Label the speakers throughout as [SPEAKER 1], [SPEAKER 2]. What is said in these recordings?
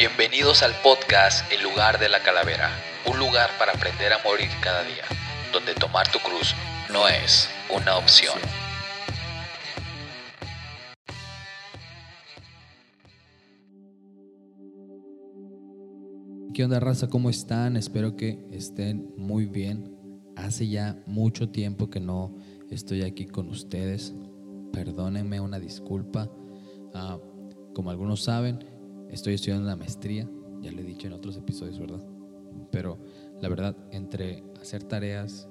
[SPEAKER 1] Bienvenidos al podcast El lugar de la calavera, un lugar para aprender a morir cada día, donde tomar tu cruz no es una opción.
[SPEAKER 2] ¿Qué onda raza? ¿Cómo están? Espero que estén muy bien. Hace ya mucho tiempo que no estoy aquí con ustedes. Perdónenme una disculpa. Ah, como algunos saben, estoy estudiando la maestría. Ya lo he dicho en otros episodios, ¿verdad? Pero la verdad, entre hacer tareas,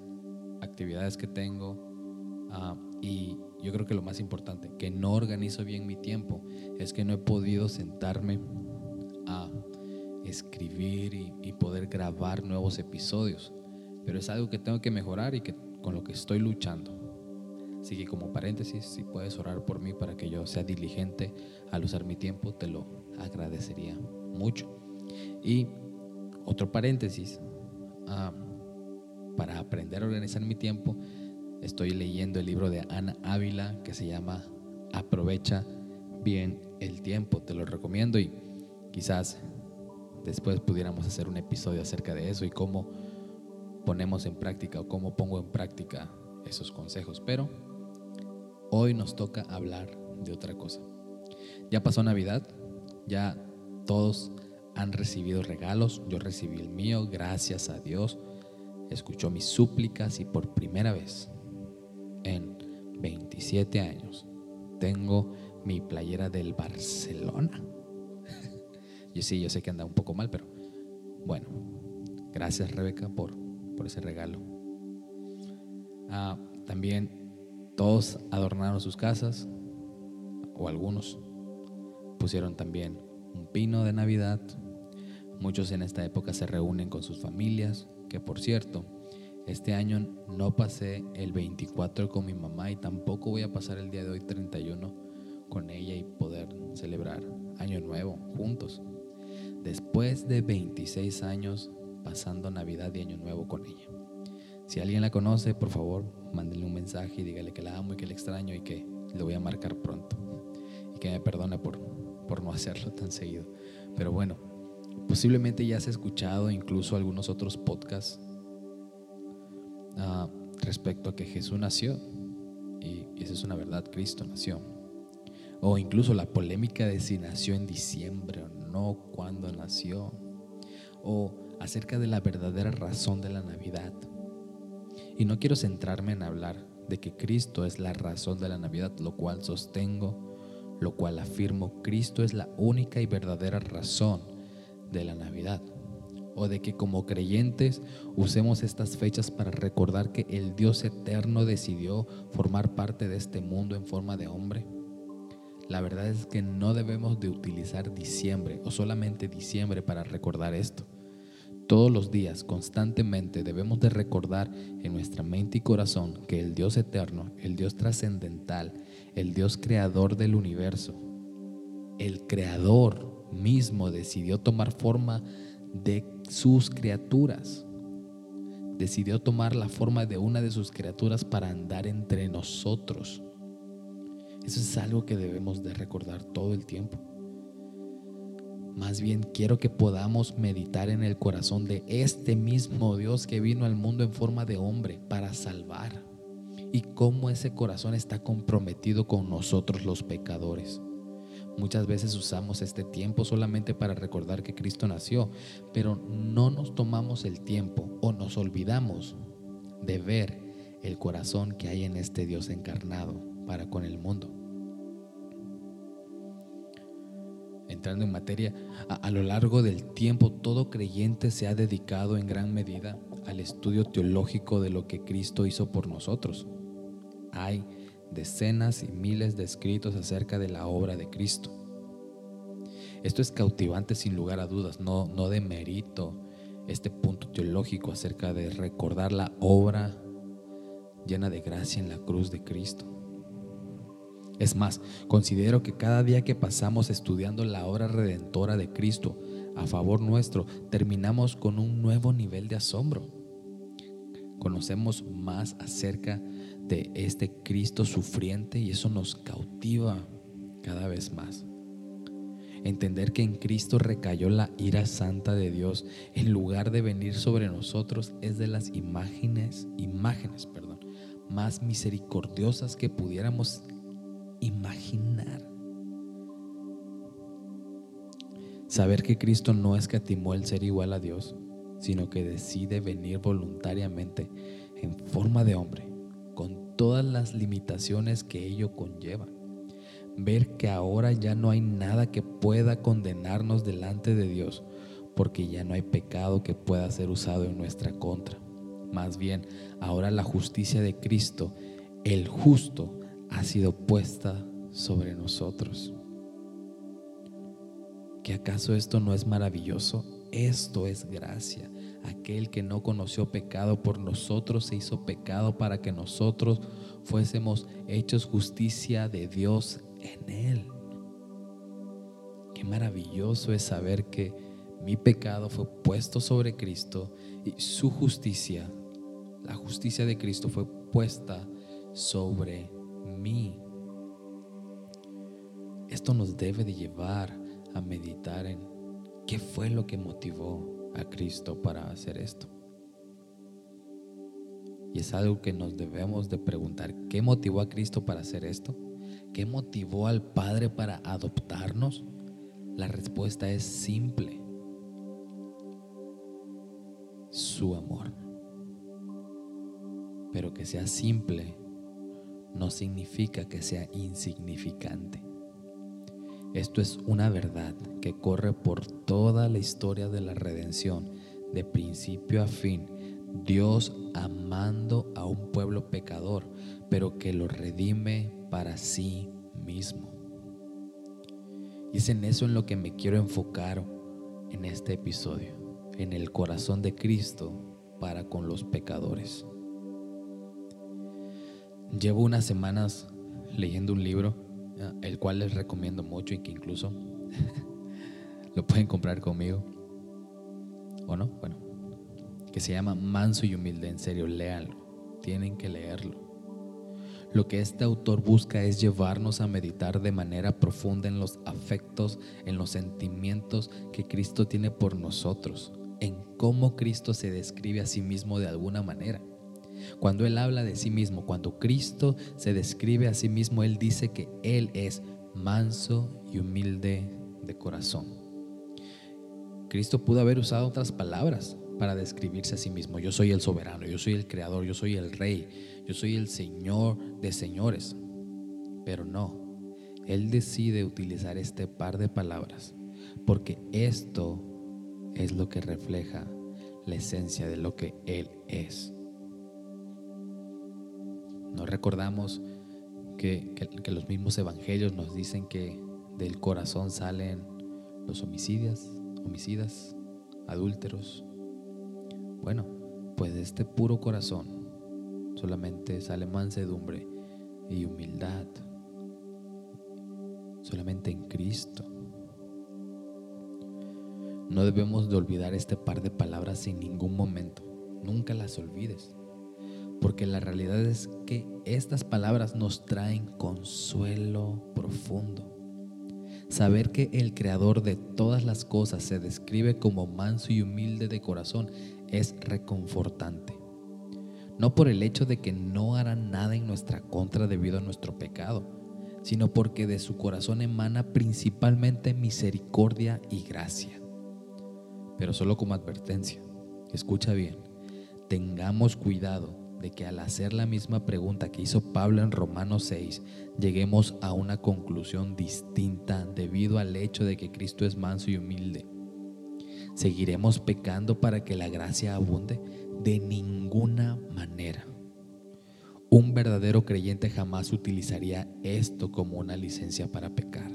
[SPEAKER 2] actividades que tengo ah, y yo creo que lo más importante, que no organizo bien mi tiempo, es que no he podido sentarme a escribir y, poder grabar nuevos episodios. Pero es algo que tengo que mejorar y que con lo que estoy luchando. Así que como paréntesis, si puedes orar por mí para que yo sea diligente al usar mi tiempo, te lo agradecería mucho. Y otro paréntesis, ah, para aprender a organizar mi tiempo, estoy leyendo el libro de Ana Ávila que se llama Aprovecha bien el tiempo. Te lo recomiendo y quizás después pudiéramos hacer un episodio acerca de eso y cómo ponemos en práctica o cómo pongo en práctica esos consejos. Pero hoy nos toca hablar de otra cosa. Ya pasó Navidad, ya todos han recibido regalos, yo recibí el mío, gracias a Dios. Escuchó mis súplicas y por primera vez en 27 años tengo mi playera del Barcelona yo sí, yo sé que anda un poco mal, pero bueno, gracias Rebeca por, por ese regalo. Ah, también todos adornaron sus casas, o algunos pusieron también un pino de Navidad. Muchos en esta época se reúnen con sus familias, que por cierto, este año no pasé el 24 con mi mamá y tampoco voy a pasar el día de hoy 31 con ella y poder celebrar Año Nuevo juntos después de 26 años pasando Navidad y Año Nuevo con ella. Si alguien la conoce, por favor, mándenle un mensaje y dígale que la amo y que la extraño y que le voy a marcar pronto. Y que me perdone por, por no hacerlo tan seguido. Pero bueno, posiblemente ya has escuchado incluso algunos otros podcasts ah, respecto a que Jesús nació. Y esa es una verdad, Cristo nació. O incluso la polémica de si nació en diciembre o no, cuándo nació. O acerca de la verdadera razón de la Navidad. Y no quiero centrarme en hablar de que Cristo es la razón de la Navidad, lo cual sostengo, lo cual afirmo, Cristo es la única y verdadera razón de la Navidad. O de que como creyentes usemos estas fechas para recordar que el Dios eterno decidió formar parte de este mundo en forma de hombre la verdad es que no debemos de utilizar diciembre o solamente diciembre para recordar esto. Todos los días, constantemente, debemos de recordar en nuestra mente y corazón que el Dios eterno, el Dios trascendental, el Dios creador del universo, el creador mismo decidió tomar forma de sus criaturas. Decidió tomar la forma de una de sus criaturas para andar entre nosotros. Eso es algo que debemos de recordar todo el tiempo. Más bien quiero que podamos meditar en el corazón de este mismo Dios que vino al mundo en forma de hombre para salvar. Y cómo ese corazón está comprometido con nosotros los pecadores. Muchas veces usamos este tiempo solamente para recordar que Cristo nació, pero no nos tomamos el tiempo o nos olvidamos de ver el corazón que hay en este Dios encarnado para con el mundo. Entrando en materia, a, lo largo del tiempo todo creyente se ha dedicado en gran medida al estudio teológico de lo que Cristo hizo por nosotros. Hay decenas y miles de escritos acerca de la obra de Cristo. Esto es cautivante sin lugar a dudas, no, no de mérito este punto teológico acerca de recordar la obra llena de gracia en la cruz de Cristo. Es más, considero que cada día que pasamos estudiando la obra redentora de Cristo a favor nuestro, terminamos con un nuevo nivel de asombro. Conocemos más acerca de este Cristo sufriente y eso nos cautiva cada vez más. Entender que en Cristo recayó la ira santa de Dios en lugar de venir sobre nosotros es de las imágenes, imágenes, perdón, más misericordiosas que pudiéramos imaginar. Saber que Cristo no escatimó el ser igual a Dios, sino que decide venir voluntariamente en forma de hombre, con todas las limitaciones que ello conlleva ver que ahora ya no hay nada que pueda condenarnos delante de Dios, porque ya no hay pecado que pueda ser usado en nuestra contra. Más bien, ahora la justicia de Cristo, el justo, ha sido puesta sobre nosotros. ¿Que acaso esto no es maravilloso? Esto es gracia. Aquel que no conoció pecado por nosotros se hizo pecado para que nosotros fuésemos hechos justicia de Dios en Él. Qué maravilloso es saber que mi pecado fue puesto sobre Cristo y su justicia, la justicia de Cristo fue puesta sobre mí. Esto nos debe de llevar a meditar en qué fue lo que motivó a Cristo para hacer esto. Y es algo que nos debemos de preguntar, ¿qué motivó a Cristo para hacer esto? ¿Qué motivó al Padre para adoptarnos? La respuesta es simple. Su amor. Pero que sea simple no significa que sea insignificante. Esto es una verdad que corre por toda la historia de la redención, de principio a fin. Dios amando a un pueblo pecador, pero que lo redime para sí mismo. Y es en eso en lo que me quiero enfocar en este episodio, en el corazón de Cristo para con los pecadores. Llevo unas semanas leyendo un libro, el cual les recomiendo mucho y que incluso lo pueden comprar conmigo. ¿O no? Bueno, que se llama Manso y Humilde, en serio, léanlo. Tienen que leerlo. Lo que este autor busca es llevarnos a meditar de manera profunda en los afectos, en los sentimientos que Cristo tiene por nosotros, en cómo Cristo se describe a sí mismo de alguna manera. Cuando Él habla de sí mismo, cuando Cristo se describe a sí mismo, Él dice que Él es manso y humilde de corazón. Cristo pudo haber usado otras palabras para describirse a sí mismo. Yo soy el soberano, yo soy el creador, yo soy el rey, yo soy el Señor de señores. Pero no, Él decide utilizar este par de palabras porque esto es lo que refleja la esencia de lo que Él es. No recordamos que, los mismos evangelios nos dicen que del corazón salen los homicidios, homicidas, adúlteros. Bueno, pues de este puro corazón solamente sale mansedumbre y humildad. Solamente en Cristo. No debemos de olvidar este par de palabras en ningún momento. Nunca las olvides. Porque la realidad es que estas palabras nos traen consuelo profundo. Saber que el creador de todas las cosas se describe como manso y humilde de corazón es reconfortante no por el hecho de que no hará nada en nuestra contra debido a nuestro pecado, sino porque de su corazón emana principalmente misericordia y gracia. Pero solo como advertencia, escucha bien, tengamos cuidado de que al hacer la misma pregunta que hizo Pablo en Romanos 6, lleguemos a una conclusión distinta debido al hecho de que Cristo es manso y humilde. ¿Seguiremos pecando para que la gracia abunde? De ninguna manera. Un verdadero creyente jamás utilizaría esto como una licencia para pecar.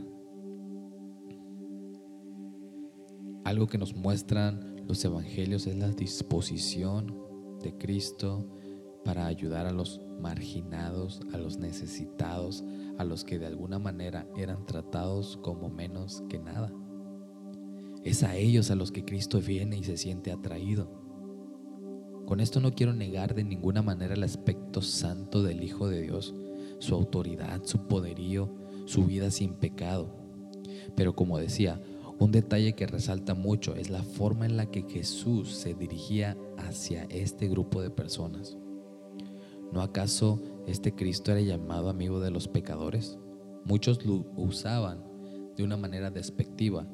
[SPEAKER 2] Algo que nos muestran los evangelios es la disposición de Cristo para ayudar a los marginados, a los necesitados, a los que de alguna manera eran tratados como menos que nada. Es a ellos a los que Cristo viene y se siente atraído. Con esto no quiero negar de ninguna manera el aspecto santo del Hijo de Dios, su autoridad, su poderío, su vida sin pecado. Pero como decía, un detalle que resalta mucho es la forma en la que Jesús se dirigía hacia este grupo de personas. ¿No acaso este Cristo era llamado amigo de los pecadores? Muchos lo usaban de una manera despectiva,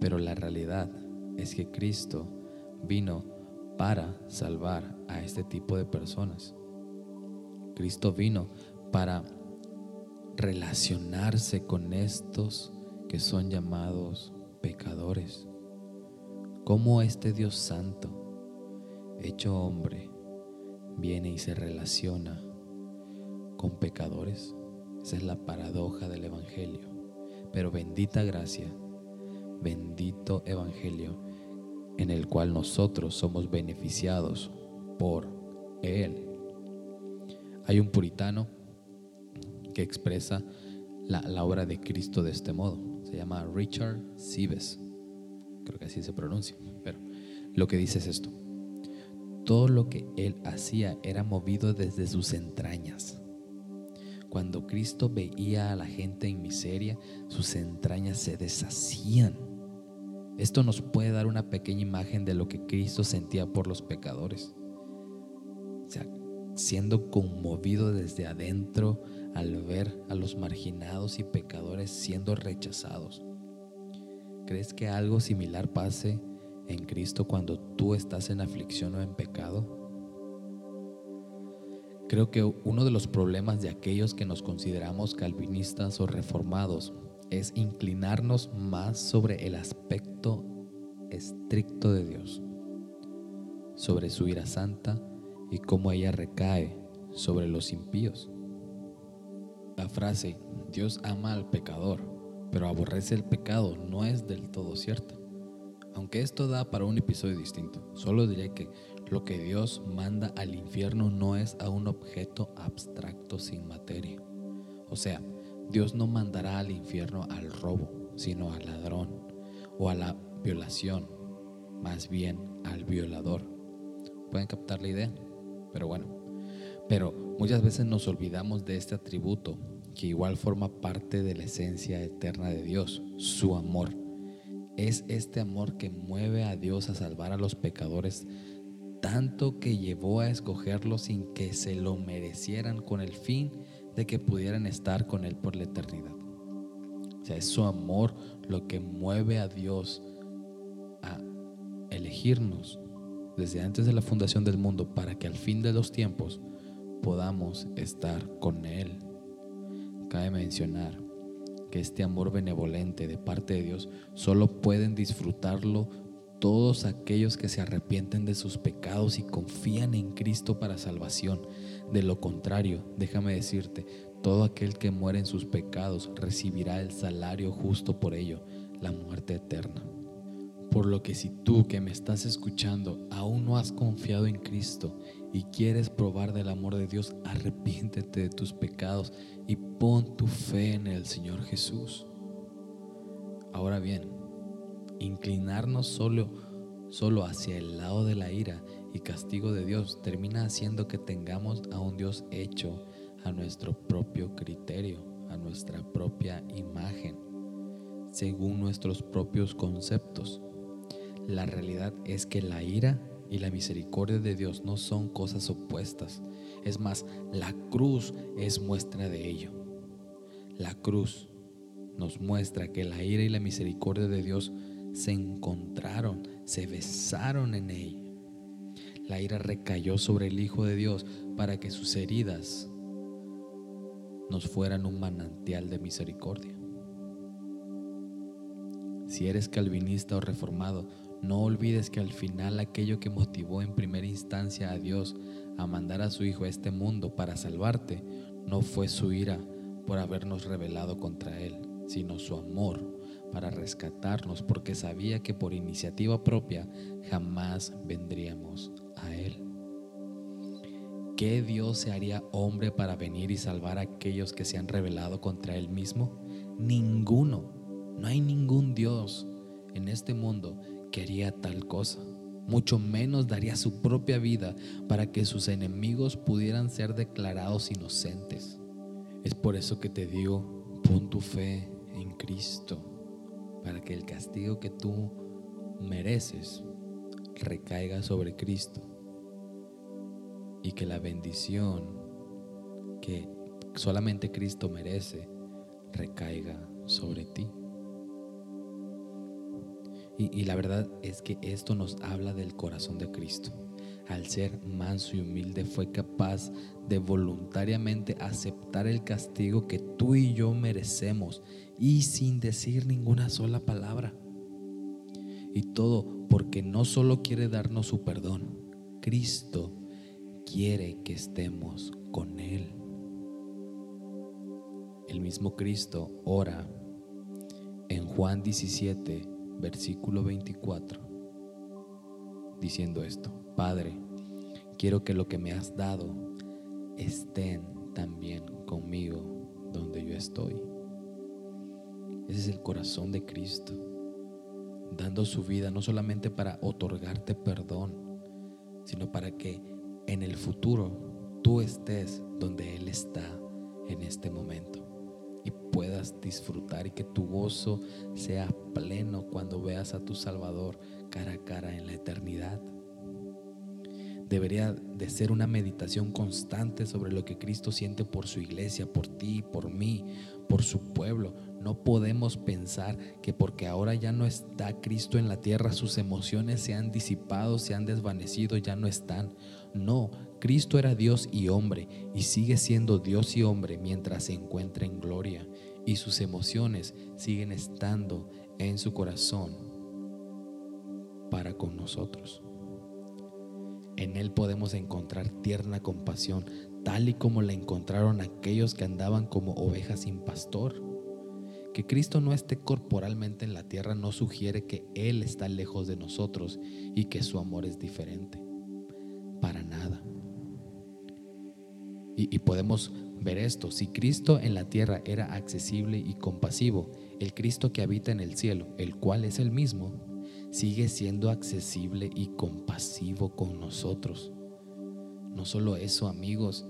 [SPEAKER 2] pero la realidad es que Cristo vino para salvar a este tipo de personas. Cristo vino para relacionarse con estos que son llamados pecadores. Como este Dios Santo, hecho hombre, viene y se relaciona con pecadores. Esa es la paradoja del Evangelio. Pero bendita gracia, bendito Evangelio en el cual nosotros somos beneficiados por Él. Hay un puritano que expresa la, obra de Cristo de este modo. Se llama Richard Sives. Creo que así se pronuncia. Pero lo que dice es esto. Todo lo que Él hacía era movido desde sus entrañas. Cuando Cristo veía a la gente en miseria, sus entrañas se deshacían esto nos puede dar una pequeña imagen de lo que Cristo sentía por los pecadores. O sea, siendo conmovido desde adentro al ver a los marginados y pecadores siendo rechazados. ¿Crees que algo similar pase en Cristo cuando tú estás en aflicción o en pecado? Creo que uno de los problemas de aquellos que nos consideramos calvinistas o reformados es inclinarnos más sobre el aspecto estricto de Dios, sobre su ira santa y cómo ella recae sobre los impíos. La frase Dios ama al pecador, pero aborrece el pecado no es del todo cierta. Aunque esto da para un episodio distinto, solo diré que lo que Dios manda al infierno no es a un objeto abstracto sin materia. O sea, Dios no mandará al infierno al robo, sino al ladrón o a la violación, más bien al violador. ¿Pueden captar la idea? Pero bueno, pero muchas veces nos olvidamos de este atributo que igual forma parte de la esencia eterna de Dios, su amor. Es este amor que mueve a Dios a salvar a los pecadores tanto que llevó a escogerlos sin que se lo merecieran con el fin de que pudieran estar con Él por la eternidad. O sea, es su amor lo que mueve a Dios a elegirnos desde antes de la fundación del mundo para que al fin de los tiempos podamos estar con Él. Cabe mencionar este amor benevolente de parte de Dios solo pueden disfrutarlo todos aquellos que se arrepienten de sus pecados y confían en Cristo para salvación. De lo contrario, déjame decirte, todo aquel que muere en sus pecados recibirá el salario justo por ello, la muerte eterna. Por lo que si tú que me estás escuchando aún no has confiado en Cristo y quieres probar del amor de Dios, arrepiéntete de tus pecados y pon tu fe en el Señor Jesús. Ahora bien, inclinarnos solo, solo hacia el lado de la ira y castigo de Dios termina haciendo que tengamos a un Dios hecho a nuestro propio criterio, a nuestra propia imagen, según nuestros propios conceptos. La realidad es que la ira y la misericordia de Dios no son cosas opuestas. Es más, la cruz es muestra de ello. La cruz nos muestra que la ira y la misericordia de Dios se encontraron, se besaron en él. La ira recayó sobre el Hijo de Dios para que sus heridas nos fueran un manantial de misericordia. Si eres calvinista o reformado, no olvides que al final aquello que motivó en primera instancia a Dios a mandar a su Hijo a este mundo para salvarte, no fue su ira por habernos rebelado contra Él, sino su amor para rescatarnos porque sabía que por iniciativa propia jamás vendríamos a Él. ¿Qué Dios se haría hombre para venir y salvar a aquellos que se han rebelado contra Él mismo? Ninguno. No hay ningún Dios en este mundo que haría tal cosa. Mucho menos daría su propia vida para que sus enemigos pudieran ser declarados inocentes. Es por eso que te digo, pon tu fe en Cristo para que el castigo que tú mereces recaiga sobre Cristo y que la bendición que solamente Cristo merece recaiga sobre ti. Y, la verdad es que esto nos habla del corazón de Cristo. Al ser manso y humilde fue capaz de voluntariamente aceptar el castigo que tú y yo merecemos y sin decir ninguna sola palabra. Y todo porque no solo quiere darnos su perdón, Cristo quiere que estemos con Él. El mismo Cristo ora en Juan 17, versículo 24, diciendo esto, Padre, quiero que lo que me has dado estén también conmigo donde yo estoy. Ese es el corazón de Cristo, dando su vida no solamente para otorgarte perdón, sino para que en el futuro tú estés donde Él está en este momento puedas disfrutar y que tu gozo sea pleno cuando veas a tu Salvador cara a cara en la eternidad. Debería de ser una meditación constante sobre lo que Cristo siente por su iglesia, por ti, por mí, por su pueblo. No podemos pensar que porque ahora ya no está Cristo en la tierra, sus emociones se han disipado, se han desvanecido, ya no están. No, Cristo era Dios y hombre y sigue siendo Dios y hombre mientras se encuentra en gloria y sus emociones siguen estando en su corazón para con nosotros. En Él podemos encontrar tierna compasión, tal y como la encontraron aquellos que andaban como ovejas sin pastor. Que Cristo no esté corporalmente en la tierra no sugiere que Él está lejos de nosotros y que su amor es diferente. Para nada. Y, podemos ver esto. Si Cristo en la tierra era accesible y compasivo, el Cristo que habita en el cielo, el cual es el mismo, sigue siendo accesible y compasivo con nosotros. No solo eso, amigos,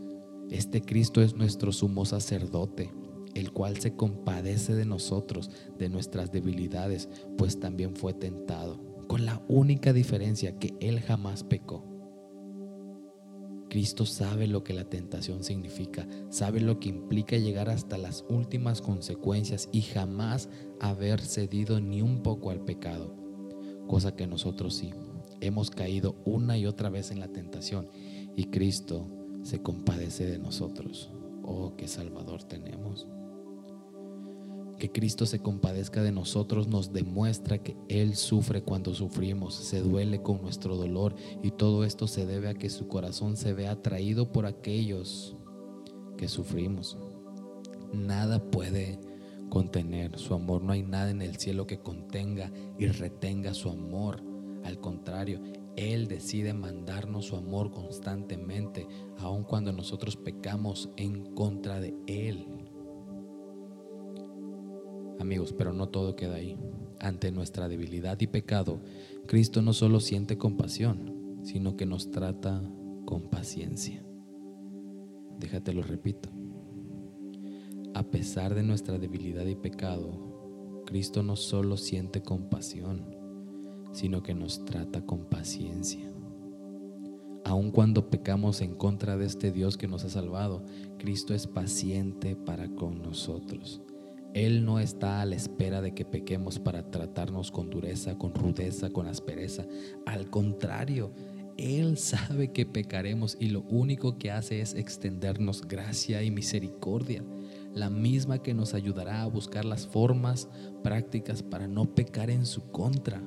[SPEAKER 2] este Cristo es nuestro sumo sacerdote, el cual se compadece de nosotros, de nuestras debilidades, pues también fue tentado, con la única diferencia que Él jamás pecó. Cristo sabe lo que la tentación significa, sabe lo que implica llegar hasta las últimas consecuencias y jamás haber cedido ni un poco al pecado, cosa que nosotros sí. Hemos caído una y otra vez en la tentación y Cristo se compadece de nosotros. Oh, qué Salvador tenemos. Que Cristo se compadezca de nosotros nos demuestra que Él sufre cuando sufrimos, se duele con nuestro dolor y todo esto se debe a que su corazón se ve atraído por aquellos que sufrimos. Nada puede contener su amor, no hay nada en el cielo que contenga y retenga su amor. Al contrario, Él decide mandarnos su amor constantemente, aun cuando nosotros pecamos en contra de Él. Amigos, pero no todo queda ahí. Ante nuestra debilidad y pecado, Cristo no solo siente compasión, sino que nos trata con paciencia. Déjate lo repito. A pesar de nuestra debilidad y pecado, Cristo no solo siente compasión, sino que nos trata con paciencia. Aun cuando pecamos en contra de este Dios que nos ha salvado, Cristo es paciente para con nosotros. Él no está a la espera de que pequemos para tratarnos con dureza, con rudeza, con aspereza. Al contrario, Él sabe que pecaremos y lo único que hace es extendernos gracia y misericordia, la misma que nos ayudará a buscar las formas prácticas para no pecar en su contra.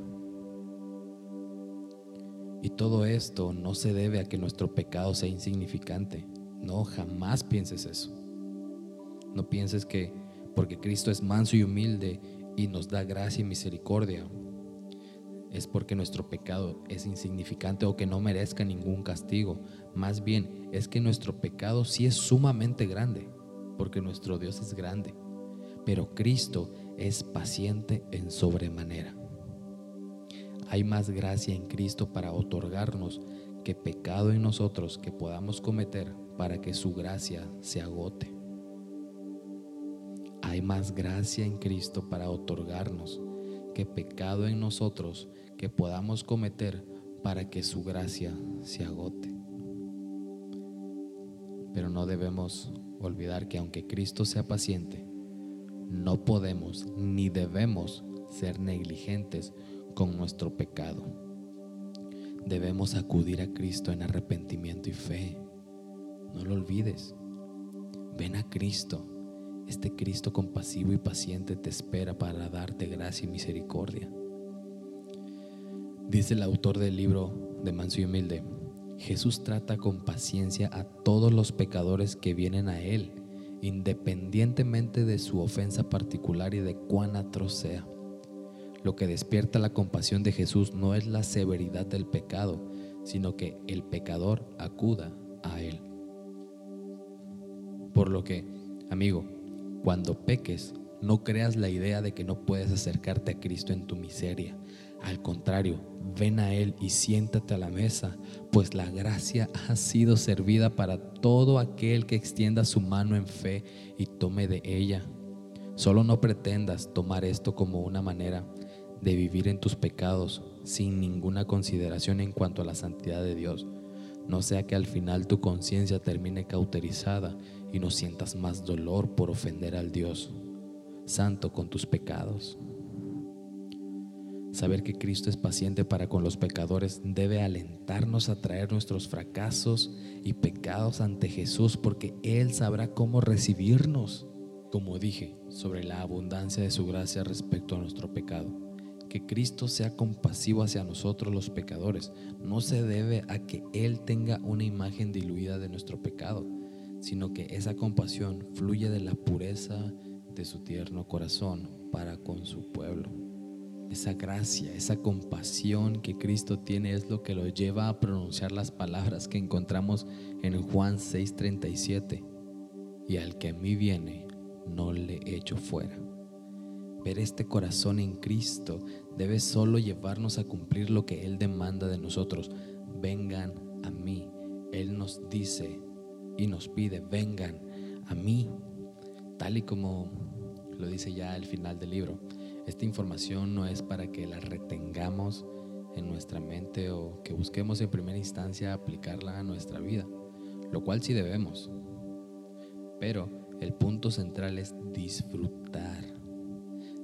[SPEAKER 2] Y todo esto no se debe a que nuestro pecado sea insignificante. No, jamás pienses eso. No pienses que porque Cristo es manso y humilde y nos da gracia y misericordia. Es porque nuestro pecado es insignificante o que no merezca ningún castigo. Más bien es que nuestro pecado sí es sumamente grande, porque nuestro Dios es grande. Pero Cristo es paciente en sobremanera. Hay más gracia en Cristo para otorgarnos que pecado en nosotros que podamos cometer para que su gracia se agote. Hay más gracia en Cristo para otorgarnos que pecado en nosotros que podamos cometer para que su gracia se agote. Pero no debemos olvidar que aunque Cristo sea paciente, no podemos ni debemos ser negligentes con nuestro pecado. Debemos acudir a Cristo en arrepentimiento y fe. No lo olvides. Ven a Cristo. Este Cristo compasivo y paciente te espera para darte gracia y misericordia. Dice el autor del libro de Manso y Humilde, Jesús trata con paciencia a todos los pecadores que vienen a Él, independientemente de su ofensa particular y de cuán atroz sea. Lo que despierta la compasión de Jesús no es la severidad del pecado, sino que el pecador acuda a Él. Por lo que, amigo, cuando peques, no creas la idea de que no puedes acercarte a Cristo en tu miseria. Al contrario, ven a Él y siéntate a la mesa, pues la gracia ha sido servida para todo aquel que extienda su mano en fe y tome de ella. Solo no pretendas tomar esto como una manera de vivir en tus pecados sin ninguna consideración en cuanto a la santidad de Dios. No sea que al final tu conciencia termine cauterizada y no sientas más dolor por ofender al Dios santo con tus pecados. Saber que Cristo es paciente para con los pecadores debe alentarnos a traer nuestros fracasos y pecados ante Jesús porque Él sabrá cómo recibirnos. Como dije, sobre la abundancia de su gracia respecto a nuestro pecado. Que Cristo sea compasivo hacia nosotros los pecadores no se debe a que Él tenga una imagen diluida de nuestro pecado, sino que esa compasión fluye de la pureza de su tierno corazón para con su pueblo. Esa gracia, esa compasión que Cristo tiene es lo que lo lleva a pronunciar las palabras que encontramos en Juan 6:37. Y al que a mí viene, no le echo fuera. Ver este corazón en Cristo debe solo llevarnos a cumplir lo que Él demanda de nosotros. Vengan a mí. Él nos dice y nos pide, vengan a mí, tal y como lo dice ya al final del libro. Esta información no es para que la retengamos en nuestra mente o que busquemos en primera instancia aplicarla a nuestra vida, lo cual sí debemos. Pero el punto central es disfrutar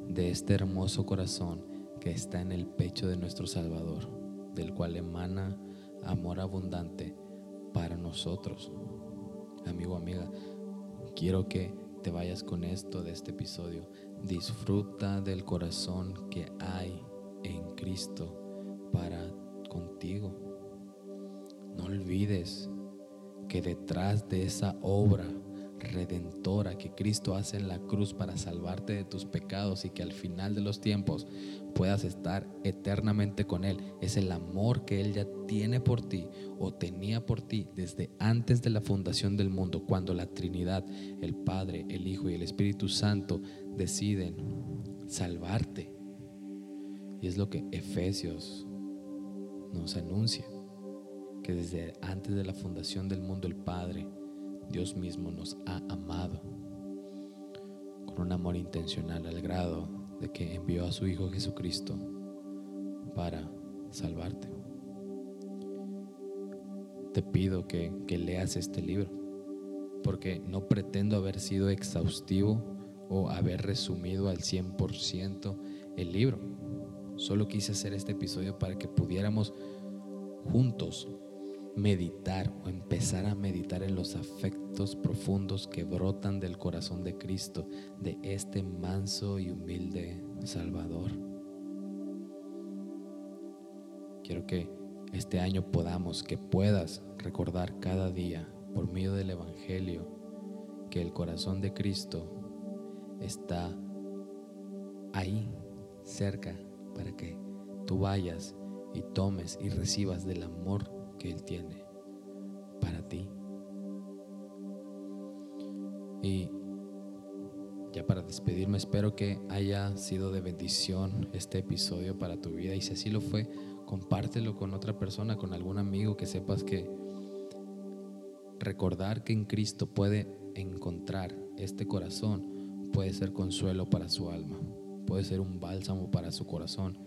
[SPEAKER 2] de este hermoso corazón que está en el pecho de nuestro Salvador, del cual emana amor abundante para nosotros. Amigo, amiga, quiero que te vayas con esto de este episodio. Disfruta del corazón que hay en Cristo para contigo. No olvides que detrás de esa obra redentora que Cristo hace en la cruz para salvarte de tus pecados y que al final de los tiempos puedas estar eternamente con Él. Es el amor que Él ya tiene por ti o tenía por ti desde antes de la fundación del mundo, cuando la Trinidad, el Padre, el Hijo y el Espíritu Santo deciden salvarte. Y es lo que Efesios nos anuncia, que desde antes de la fundación del mundo el Padre, Dios mismo nos ha amado con un amor intencional al grado de que envió a su Hijo Jesucristo para salvarte. Te pido que, leas este libro, porque no pretendo haber sido exhaustivo o haber resumido al 100% el libro. Solo quise hacer este episodio para que pudiéramos juntos meditar o empezar a meditar en los profundos que brotan del corazón de Cristo, de este manso y humilde Salvador. Quiero que este año podamos, que puedas recordar cada día por medio del Evangelio que el corazón de Cristo está ahí, cerca, para que tú vayas y tomes y recibas del amor que Él tiene para ti. Y ya para despedirme, espero que haya sido de bendición este episodio para tu vida. Y si así lo fue, compártelo con otra persona, con algún amigo que sepas que recordar que en Cristo puede encontrar este corazón puede ser consuelo para su alma. puede ser un bálsamo para su corazón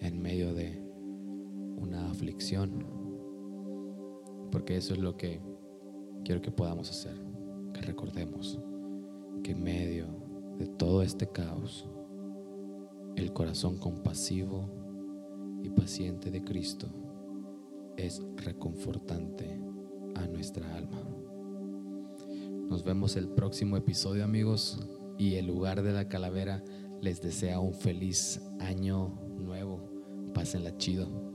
[SPEAKER 2] en medio de una aflicción. Porque eso es lo que quiero que podamos hacer, que recordemos que en medio de todo este caos, el corazón compasivo y paciente de Cristo es reconfortante a nuestra alma. Nos vemos el próximo episodio amigos y el lugar de la calavera les desea un feliz año nuevo. Pásenla chido.